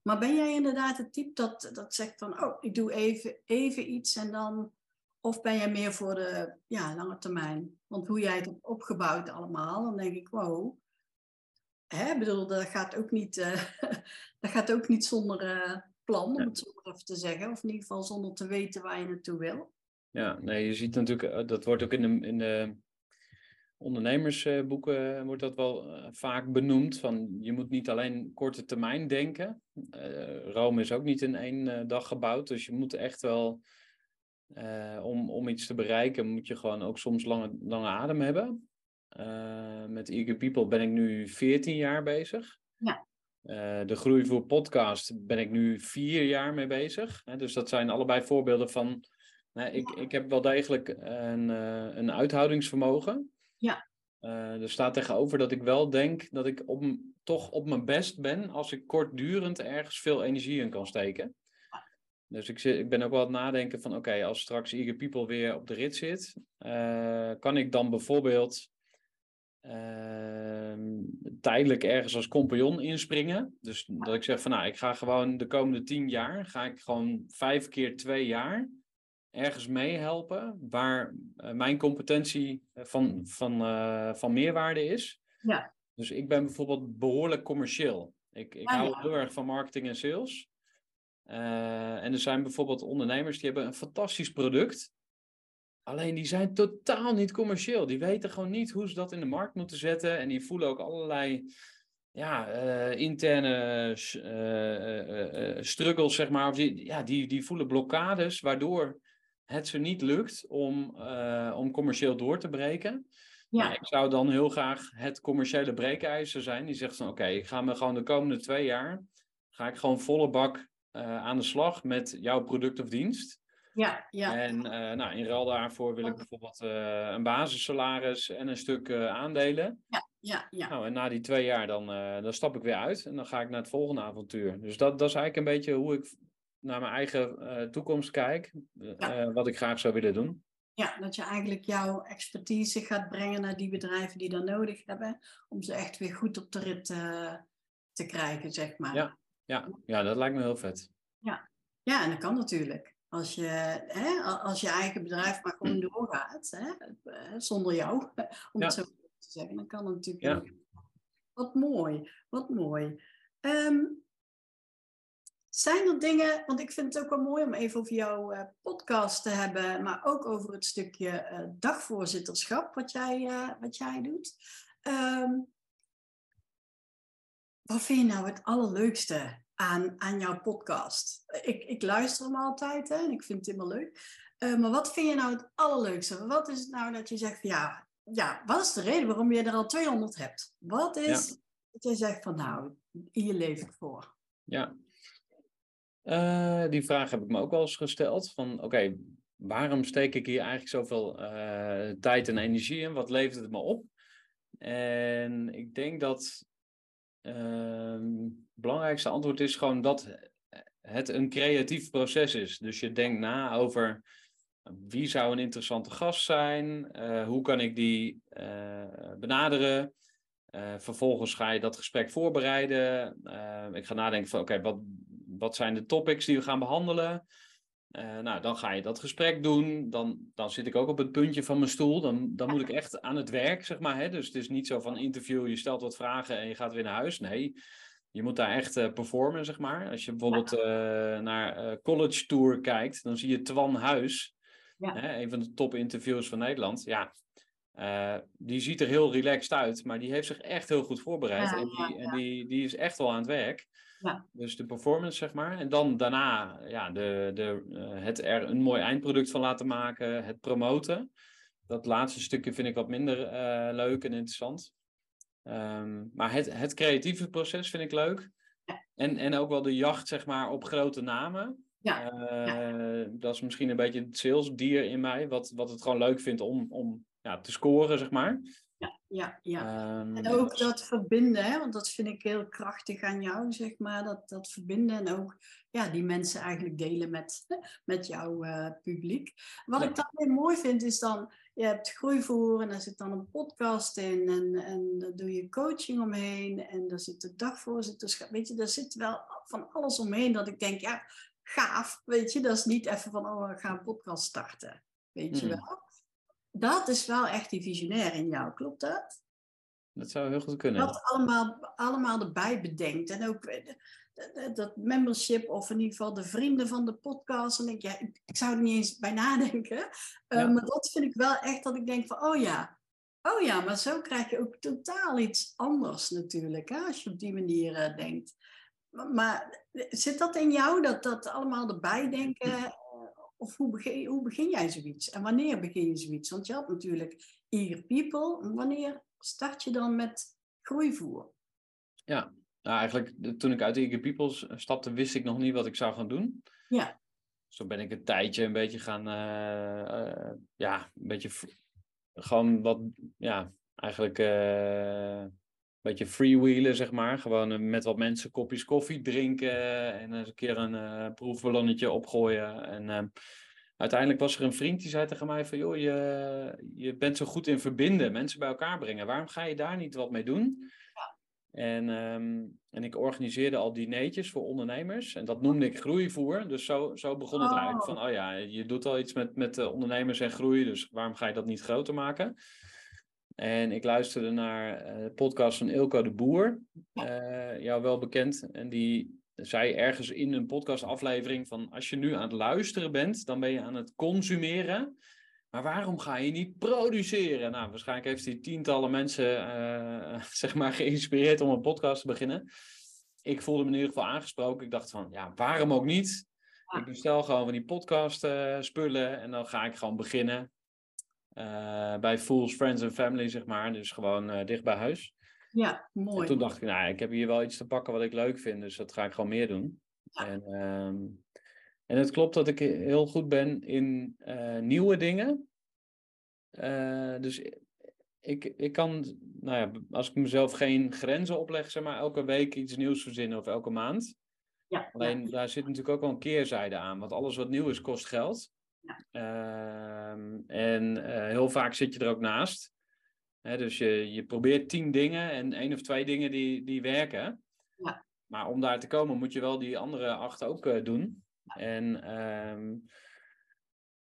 A: Maar ben jij inderdaad het type dat, dat zegt van, oh, ik doe even, even iets en dan... Of ben jij meer voor de ja, lange termijn? Want hoe jij het hebt opgebouwd allemaal, dan denk ik, wow. Hè, ik bedoel, dat gaat ook niet, eh, dat gaat ook niet zonder eh, plan, om het zo maar even te zeggen. Of in ieder geval zonder te weten waar je naartoe wil.
B: Ja, nee, je ziet natuurlijk, eh, dat wordt ook in de, in de ondernemersboeken eh, wordt dat wel eh, vaak benoemd. Van je moet niet alleen korte termijn denken. Eh, Rome is ook niet in één dag gebouwd. Dus je moet echt wel, om, om iets te bereiken, moet je gewoon ook soms lange, lange adem hebben. Eh, met Eager People ben ik nu 14 jaar bezig.
A: Ja.
B: De Groeivoer podcast ben ik nu vier jaar mee bezig. Dus dat zijn allebei voorbeelden van Nee, ik, ik heb wel degelijk een, een uithoudingsvermogen.
A: Ja.
B: Eh, er staat tegenover dat ik wel denk dat ik op, toch op mijn best ben als ik kortdurend ergens veel energie in kan steken. Dus ik, zit, ik ben ook wel aan het nadenken van oké, als straks Eager People weer op de rit zit, eh, kan ik dan bijvoorbeeld ehm, tijdelijk ergens als compagnon inspringen. Dus dat ik zeg van nou, ik ga gewoon de komende tien jaar, ga ik gewoon vijf keer twee jaar ergens meehelpen waar eh, mijn competentie eh, van, van, eh, van meerwaarde is.
A: Ja.
B: Dus ik ben bijvoorbeeld behoorlijk commercieel. Ik, ik
A: Ah,
B: hou
A: ja.
B: heel erg van marketing en sales. En er zijn bijvoorbeeld ondernemers die hebben een fantastisch product. Alleen die zijn totaal niet commercieel. Die weten gewoon niet hoe ze dat in de markt moeten zetten. En die voelen ook allerlei ja, interne eh, struggles, zeg maar. Die, ja, die, die voelen blokkades, waardoor het ze niet lukt om, eh, om commercieel door te breken.
A: Ja.
B: Maar ik zou dan heel graag het commerciële breekijzer zijn. Die zegt van oké, ik ga me gewoon de komende twee jaar, ga ik gewoon volle bak eh, aan de slag met jouw product of dienst.
A: Ja, ja.
B: En eh, nou, in ruil daarvoor wil ik bijvoorbeeld eh, een basissalaris en een stuk aandelen.
A: ja, ja.
B: Nou, en na die twee jaar dan, dan stap ik weer uit en dan ga ik naar het volgende avontuur. Dus dat, dat is eigenlijk een beetje hoe ik naar mijn eigen eh, toekomst kijk. eh,
A: Ja.
B: wat ik graag zou willen doen.
A: Ja, dat je eigenlijk jouw expertise gaat brengen naar die bedrijven die dat nodig hebben, om ze echt weer goed op de rit eh, te krijgen, zeg maar.
B: Ja. Ja, ja, dat lijkt me heel vet.
A: Ja, en dat kan natuurlijk. Als je, hè, als je eigen bedrijf maar gewoon doorgaat, hè, zonder jou, om
B: Ja.
A: het zo te zeggen, dan kan het natuurlijk.
B: Ja.
A: Wat mooi, wat mooi. Ehm, zijn er dingen, want ik vind het ook wel mooi om even over jouw eh, podcast te hebben, maar ook over het stukje eh, dagvoorzitterschap wat jij, eh, wat jij doet. Ehm, wat vind je nou het allerleukste aan, aan jouw podcast? Ik, ik luister hem altijd hè, en ik vind het helemaal leuk. Maar wat vind je nou het allerleukste? Wat is het nou dat je zegt van ja, ja, wat is de reden waarom je er al 200 hebt? Wat is dat je zegt van nou, hier leef ik voor?
B: Ja, uh, die vraag heb ik me ook wel eens gesteld. Van oké, waarom steek ik hier eigenlijk zoveel uh, tijd en energie in? Wat levert het me op? En ik denk dat ehm, het belangrijkste antwoord is gewoon dat het een creatief proces is. Dus je denkt na over wie zou een interessante gast zijn, uh, hoe kan ik die benaderen. Vervolgens ga je dat gesprek voorbereiden. ik ga nadenken van oké, wat, wat zijn de topics die we gaan behandelen? Uh, nou, dan ga je dat gesprek doen. Dan, dan zit ik ook op het puntje van mijn stoel. Dan, dan moet ik echt aan het werk, zeg maar. Hè? Dus het is niet zo van interview, je stelt wat vragen en je gaat weer naar huis. Nee, je moet daar echt uh, performen, zeg maar. Als je bijvoorbeeld uh, naar College Tour kijkt, dan zie je Twan Huis. Ja. Hè? Een van de top interviews van Nederland. Ja, die ziet er heel relaxed uit, maar die heeft zich echt heel goed voorbereid. Ja, en, die, en die, die is echt wel aan het werk. Ja. Dus de performance, zeg maar. En dan daarna ja, de, de, uh, het er een mooi eindproduct van laten maken, het promoten. Dat laatste stukje vind ik wat minder uh, leuk en interessant. Um, maar het, het creatieve proces vind ik leuk. Ja. En, en ook wel de jacht, zeg maar, op grote namen. Ja. Uh, ja. Dat is misschien een beetje het salesdier in mij, wat, wat het gewoon leuk vindt om, om ja, te scoren, zeg maar.
A: Ja, ja, ja. Um, en ook dat verbinden, hè? want dat vind ik heel krachtig aan jou, zeg maar. Dat, dat verbinden en ook ja, die mensen eigenlijk delen met, met jouw uh, publiek. Wat ja. ik dan weer mooi vind, is dan, je hebt groeivoer en daar zit dan een podcast in en, en daar doe je coaching omheen en daar zitten dagvoorzitters. Weet je, daar zit wel van alles omheen dat ik denk, ja, gaaf, weet je. Dat is niet even van, oh, we gaan een podcast starten, weet je mm. wel dat is wel echt die visionair in jou, klopt dat?
B: Dat zou heel goed kunnen.
A: Dat allemaal, allemaal erbij bedenkt. En ook eh, dat membership, of in ieder geval de vrienden van de podcast. En denk, ja, ik zou er niet eens bij nadenken. Uh, maar dat vind ik wel echt dat ik denk van, oh ja, oh ja, maar zo krijg je ook totaal iets anders natuurlijk, hè, als je op die manier uh, denkt. Maar, maar, zit dat in jou, dat, dat allemaal erbij denken? Of hoe begin, hoe begin jij zoiets? En wanneer begin je zoiets? Want je had natuurlijk Eager People. Wanneer start je dan met groeivoer?
B: Ja, nou eigenlijk toen ik uit Eager People stapte, wist ik nog niet wat ik zou gaan doen. Ja. Zo ben ik een tijdje een beetje gaan, uh, uh, ja, een beetje gewoon wat, ja, eigenlijk uh, beetje freewheelen, zeg maar. Gewoon met wat mensen kopjes koffie drinken en eens een keer een proefballonnetje opgooien. En uiteindelijk was er een vriend die zei tegen mij van, joh, je, je bent zo goed in verbinden, mensen bij elkaar brengen. Waarom ga je daar niet wat mee doen? Ja. En, um, en ik organiseerde al dineetjes voor ondernemers en dat noemde ik groeivoer. Dus zo, zo begon het oh. eigenlijk van, oh ja, je doet al iets met, met ondernemers en groei, dus waarom ga je dat niet groter maken? En ik luisterde naar uh, de podcast van Ilko de Boer, uh, jou wel bekend. En die zei ergens in een podcastaflevering van als je nu aan het luisteren bent, dan ben je aan het consumeren. Maar waarom ga je niet produceren? Nou, waarschijnlijk heeft hij tientallen mensen uh, zeg maar geïnspireerd om een podcast te beginnen. Ik voelde me in ieder geval aangesproken. Ik dacht van, ja, waarom ook niet? Ik bestel gewoon van die podcast uh, spullen en dan ga ik gewoon beginnen. Uh, bij Fools, Friends and Family, zeg maar. Dus gewoon dicht bij huis.
A: Ja, mooi.
B: En toen dacht ik, nou, ik heb hier wel iets te pakken wat ik leuk vind, dus dat ga ik gewoon meer doen. Ja. En, um, en het klopt dat ik heel goed ben in uh, nieuwe dingen. Dus ik, ik kan, nou ja, als ik mezelf geen grenzen opleg, zeg maar, elke week iets nieuws verzinnen of elke maand. Ja, Alleen daar zit natuurlijk ook wel een keerzijde aan, want alles wat nieuw is kost geld. Ja. Uh, en uh, heel vaak zit je er ook naast dus je, je probeert tien dingen en één of twee dingen die, die werken. Ja. Maar om daar te komen moet je wel die andere acht ook uh, doen. En um,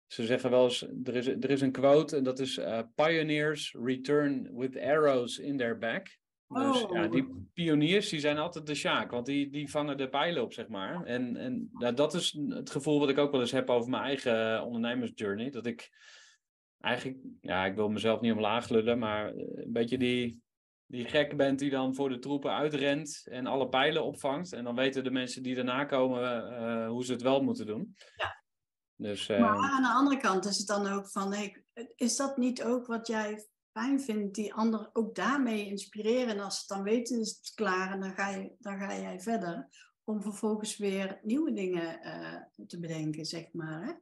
B: ze zeggen wel eens, er is, er is een quote en dat is uh, Pioneers return with arrows in their back. Dus oh. ja, die pioniers die zijn altijd de sjaak, want die, die vangen de pijlen op, zeg maar. En, en nou, dat is het gevoel wat ik ook wel eens heb over mijn eigen ondernemersjourney. Dat ik eigenlijk, ja, ik wil mezelf niet omlaag lullen, maar eh, een beetje die, die gek bent die dan voor de troepen uitrent en alle pijlen opvangt. En dan weten de mensen die daarna komen uh, hoe ze het wel moeten doen.
A: Ja.
B: Dus,
A: uh... Maar aan de andere kant is het dan ook van, hey, is dat niet ook wat jij fijn vindt, die anderen ook daarmee inspireren? En als ze het dan weten, is het klaar en dan ga, je, dan ga jij verder. Om vervolgens weer nieuwe dingen uh, te bedenken, zeg maar. Hè?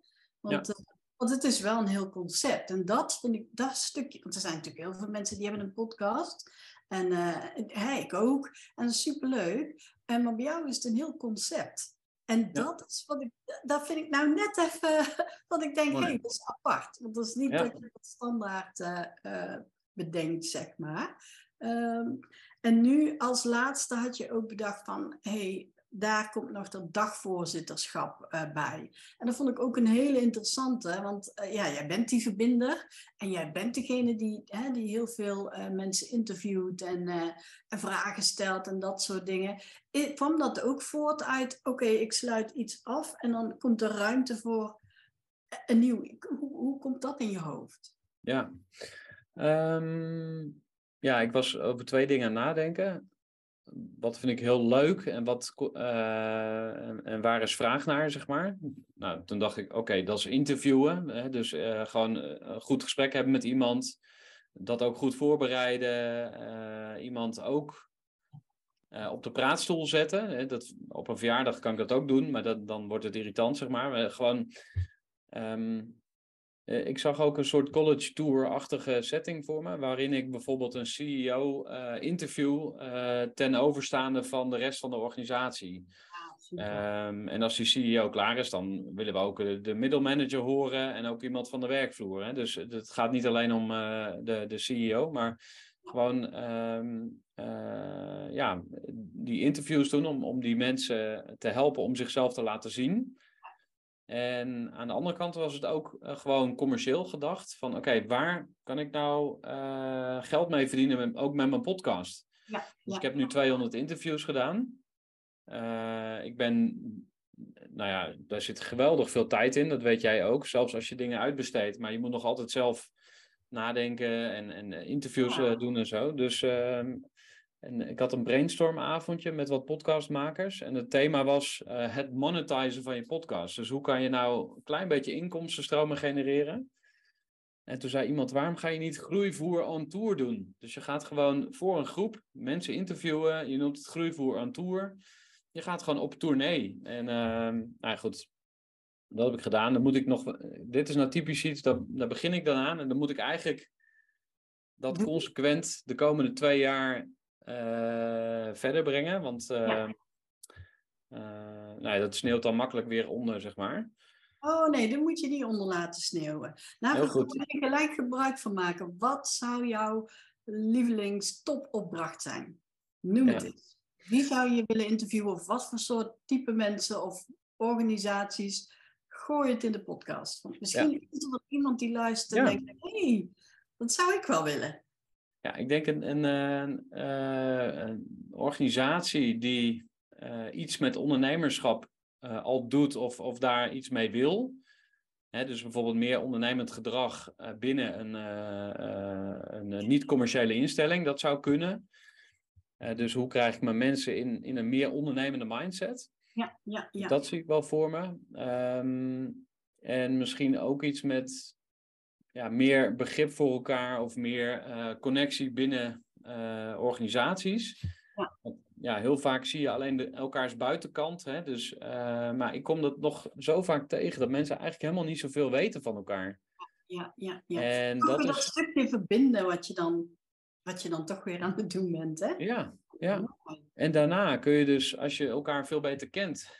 A: Want ja. Want het is wel een heel concept. En dat vind ik, dat stukje. Want er zijn natuurlijk heel veel mensen die hebben een podcast. En uh, ik ook. En dat is superleuk. En maar bij jou is het een heel concept. En dat is wat ik, dat vind ik nou net even, wat ik denk, hé, hey, dat is apart. Want dat is niet dat je het standaard uh, uh, bedenkt, zeg maar. Um, en nu als laatste had je ook bedacht van, hé, hey, daar komt nog dat dagvoorzitterschap uh, bij. En dat vond ik ook een hele interessante, want uh, ja, jij bent die verbinder en jij bent degene die, hè, die heel veel uh, mensen interviewt en, en, vragen stelt en dat soort dingen. Ik, kwam dat ook voort uit, oké, ik sluit iets af en dan komt er ruimte voor een nieuw. Hoe, hoe komt dat in je hoofd?
B: Ja. Um, ja, ik was over twee dingen aan nadenken wat vind ik heel leuk en, wat, uh, en, waar is vraag naar, zeg maar. Nou, toen dacht ik, oké, dat is interviewen. Hè, dus uh, gewoon een goed gesprek hebben met iemand. Dat ook goed voorbereiden. Iemand ook op de praatstoel zetten. Hè, dat, op een verjaardag kan ik dat ook doen, maar dat, dan wordt het irritant, zeg maar. gewoon... Um, eh, ik zag ook een soort college tour-achtige setting voor me, waarin ik bijvoorbeeld een CEO uh, eh, interview uh, ten overstaande van de rest van de organisatie. Ah, um, en als die CEO klaar is, dan willen we ook de, de middelmanager horen en ook iemand van de werkvloer. Hè? Dus het gaat niet alleen om de, de CEO, maar gewoon um, ja, die interviews doen om, om die mensen te helpen om zichzelf te laten zien. En aan de andere kant was het ook uh, gewoon commercieel gedacht. Van oké, waar kan ik nou uh, geld mee verdienen, met, ook met mijn podcast? Ja, dus ik heb nu 200 interviews gedaan. Uh, ik ben, nou ja, daar zit geweldig veel tijd in. Dat weet jij ook. Zelfs als je dingen uitbesteedt. Maar je moet nog altijd zelf nadenken en, en interviews doen en zo. Dus ehm, en ik had een brainstormavondje met wat podcastmakers. En het thema was uh, het monetizen van je podcast. Dus hoe kan je nou een klein beetje inkomstenstromen genereren? En toen zei iemand, waarom ga je niet groeivoer on tour doen? Dus je gaat gewoon voor een groep mensen interviewen. Je noemt het groeivoer on tour. Je gaat gewoon op tournee. En uh, nou goed, dat heb ik gedaan. Dan moet ik nog, dit is nou typisch iets, dat, daar begin ik dan aan. En dan moet ik eigenlijk dat consequent de komende twee jaar verder brengen. Want ja. uh, nou, dat sneeuwt dan makkelijk weer onder, zeg maar.
A: Oh nee, dan moet je niet onder laten sneeuwen. Nou, moet je gelijk gebruik van maken. Wat zou jouw lievelingstopopdracht zijn? Noem het eens. Wie zou je willen interviewen of wat voor soort type mensen of organisaties? Gooi het in de podcast. Want misschien ja. is er iemand die luistert en denkt: hé, hey, dat zou ik wel willen.
B: Ja, ik denk een, een, een, eh, een organisatie die uh, iets met ondernemerschap uh, al doet of, of daar iets mee wil. Hè, dus bijvoorbeeld meer ondernemend gedrag binnen een, een niet-commerciële instelling, dat zou kunnen. dus hoe krijg ik mijn mensen in, in een meer ondernemende mindset?
A: Ja, ja, ja.
B: Dat zie ik wel voor me. Um, en misschien ook iets met ja, meer begrip voor elkaar of meer uh, connectie binnen uh, organisaties. Ja. ja, heel vaak zie je alleen de, elkaars buitenkant. Hè? Dus, uh, maar ik kom dat nog zo vaak tegen dat mensen eigenlijk helemaal niet zoveel weten van elkaar.
A: Ja, ja, ja. En dat, is... dat stukje verbinden wat je, dan, wat je dan toch weer aan het doen bent. Hè?
B: Ja, ja. En daarna kun je dus, als je elkaar veel beter kent,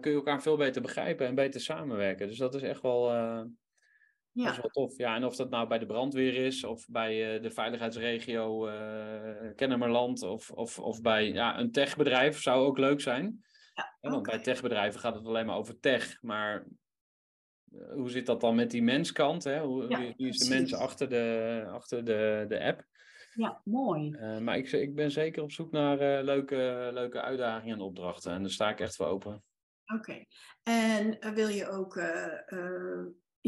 B: kun je elkaar veel beter begrijpen en beter samenwerken. Dus dat is echt wel ja. Dat is wel tof. Ja, en of dat nou bij de brandweer is, of bij uh, de veiligheidsregio uh, Kennemerland, of, of, of bij ja, een techbedrijf zou ook leuk zijn. Ja. Want bij techbedrijven gaat het alleen maar over tech, maar uh, hoe zit dat dan met die menskant? Hè? Hoe, ja, wie, is de mens achter de, achter de, de app?
A: Ja, mooi.
B: maar ik, ik ben zeker op zoek naar leuke, leuke uitdagingen en opdrachten. En daar sta ik echt voor open.
A: Oké. Okay. En wil je ook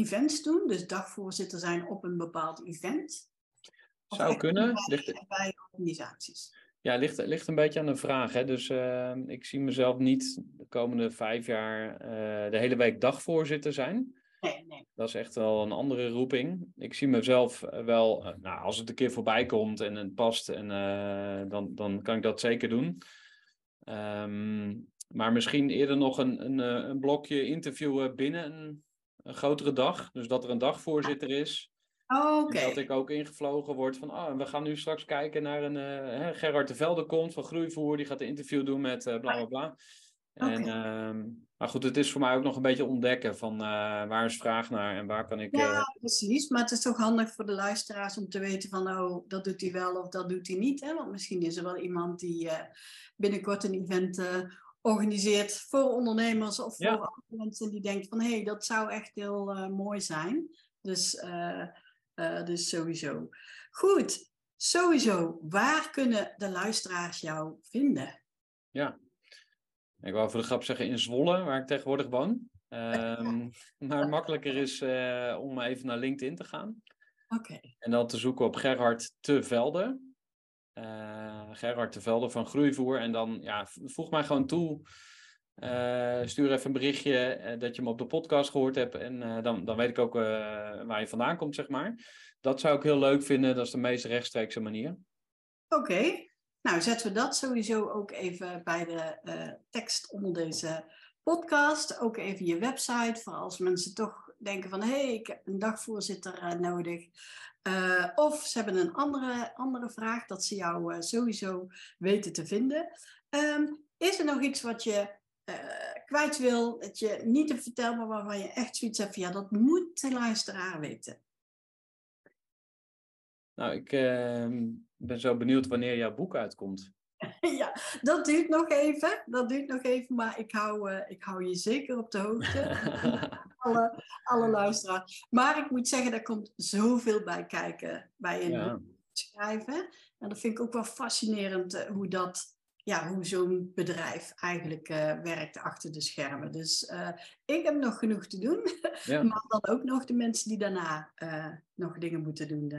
A: events doen, dus dagvoorzitter zijn op een bepaald event?
B: Zou kunnen.
A: Bij,
B: Ligt,
A: bij organisaties.
B: ja, ligt, ligt een beetje aan de vraag. Hè? Dus uh, ik zie mezelf niet de komende vijf jaar uh, de hele week dagvoorzitter zijn.
A: Nee, nee.
B: Dat is echt wel een andere roeping. Ik zie mezelf wel, uh, nou, als het een keer voorbij komt en het past, en, dan, dan kan ik dat zeker doen. Um, maar misschien eerder nog een, een, een blokje interviewen binnen een, een grotere dag. Dus dat er een dagvoorzitter is.
A: Oh, Oké.
B: Dat ik ook ingevlogen word van, ah, we gaan nu straks kijken naar een, uh, Gerard de Velde komt van Groeivoer, die gaat een interview doen met uh, bla bla bla. En,
A: Okay.
B: uh, maar goed, het is voor mij ook nog een beetje ontdekken van uh, waar is vraag naar en waar kan ik...
A: Ja, precies. Maar het is toch handig voor de luisteraars om te weten van, oh, dat doet hij wel of dat doet hij niet. Hè? Want misschien is er wel iemand die binnenkort een event organiseert voor ondernemers of voor
B: Ja.
A: andere mensen die denkt van, hé, hey, dat zou echt heel uh, mooi zijn. Dus, uh, uh, dus sowieso. Goed, sowieso. Waar kunnen de luisteraars jou vinden?
B: Ja, ik wou voor de grap zeggen in Zwolle, waar ik tegenwoordig woon. Um, maar makkelijker is om even naar LinkedIn te gaan.
A: Oké. Okay.
B: En dan te zoeken op Gerhard Te Velde. Uh, Gerhard Te Velde van Groeivoer. En dan ja, voeg mij gewoon toe. Uh, stuur even een berichtje uh, dat je me op de podcast gehoord hebt. En dan, dan weet ik ook waar je vandaan komt, zeg maar. Dat zou ik heel leuk vinden. Dat is de meest rechtstreekse manier.
A: Oké. Nou, zetten we dat sowieso ook even bij de tekst onder deze podcast. Ook even je website. Voor als mensen toch denken van... hé, hey, ik heb een dagvoorzitter nodig. Uh, of ze hebben een andere, andere vraag, dat ze jou uh, sowieso weten te vinden. Um, is er nog iets wat je uh, kwijt wil, dat je niet hebt verteld, maar waarvan je echt zoiets hebt van ja, dat moet de luisteraar weten?
B: Nou, ik ehm, ben zo benieuwd wanneer jouw boek uitkomt.
A: ja, dat duurt nog even. Dat duurt nog even, maar ik hou, ik hou je zeker op de hoogte. alle, alle luisteraars. Maar ik moet zeggen, er komt zoveel bij kijken bij een
B: Ja.
A: schrijven. En dat vind ik ook wel fascinerend uh, hoe dat, ja, hoe zo'n bedrijf eigenlijk uh, werkt achter de schermen. Dus uh, ik heb nog genoeg te doen.
B: Ja.
A: maar dan ook nog de mensen die daarna uh, nog dingen moeten doen.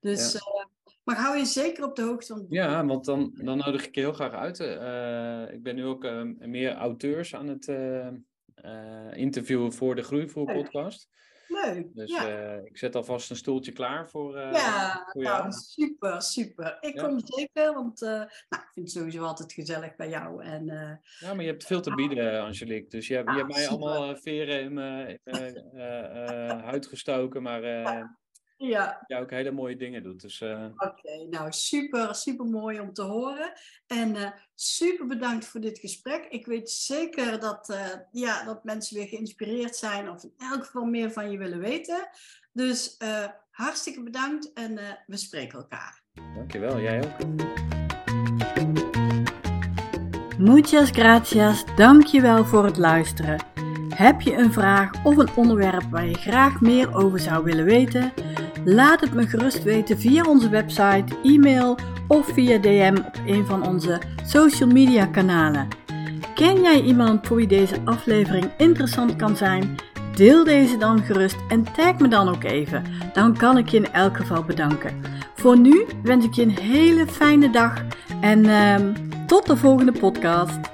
A: Dus,
B: Ja.
A: maar hou je zeker op de hoogte.
B: Ja, want dan, dan nodig ik je heel graag uit. Uh, ik ben nu ook uh, meer auteurs aan het uh, interviewen voor de Groeivoer podcast.
A: Leuk.
B: Dus
A: ja.
B: ik zet alvast een stoeltje klaar voor,
A: ja,
B: voor
A: nou, super, super. Ik
B: Ja.
A: kom zeker, want nou, ik vind het sowieso altijd gezellig bij jou. En,
B: Ja, maar je hebt veel te bieden, Angelique. Dus je hebt, je hebt mij
A: Ah, super.
B: allemaal eh, veren in mijn huid gestoken, maar
A: ja.
B: jij ook hele mooie dingen doet. Dus, uh...
A: Oké, okay, nou super, super mooi om te horen. En uh, super bedankt voor dit gesprek. Ik weet zeker dat, uh, ja, dat mensen weer geïnspireerd zijn of in elk geval meer van je willen weten. Dus uh, hartstikke bedankt en we spreken elkaar.
B: Dankjewel, jij ook.
A: Muchas gracias, dankjewel voor het luisteren. Heb je een vraag of een onderwerp waar je graag meer over zou willen weten? Laat het me gerust weten via onze website, e-mail of via DM op een van onze social media kanalen. Ken jij iemand voor wie deze aflevering interessant kan zijn? Deel deze dan gerust en tag me dan ook even. Dan kan ik je in elk geval bedanken. Voor nu wens ik je een hele fijne dag en uh, tot de volgende podcast.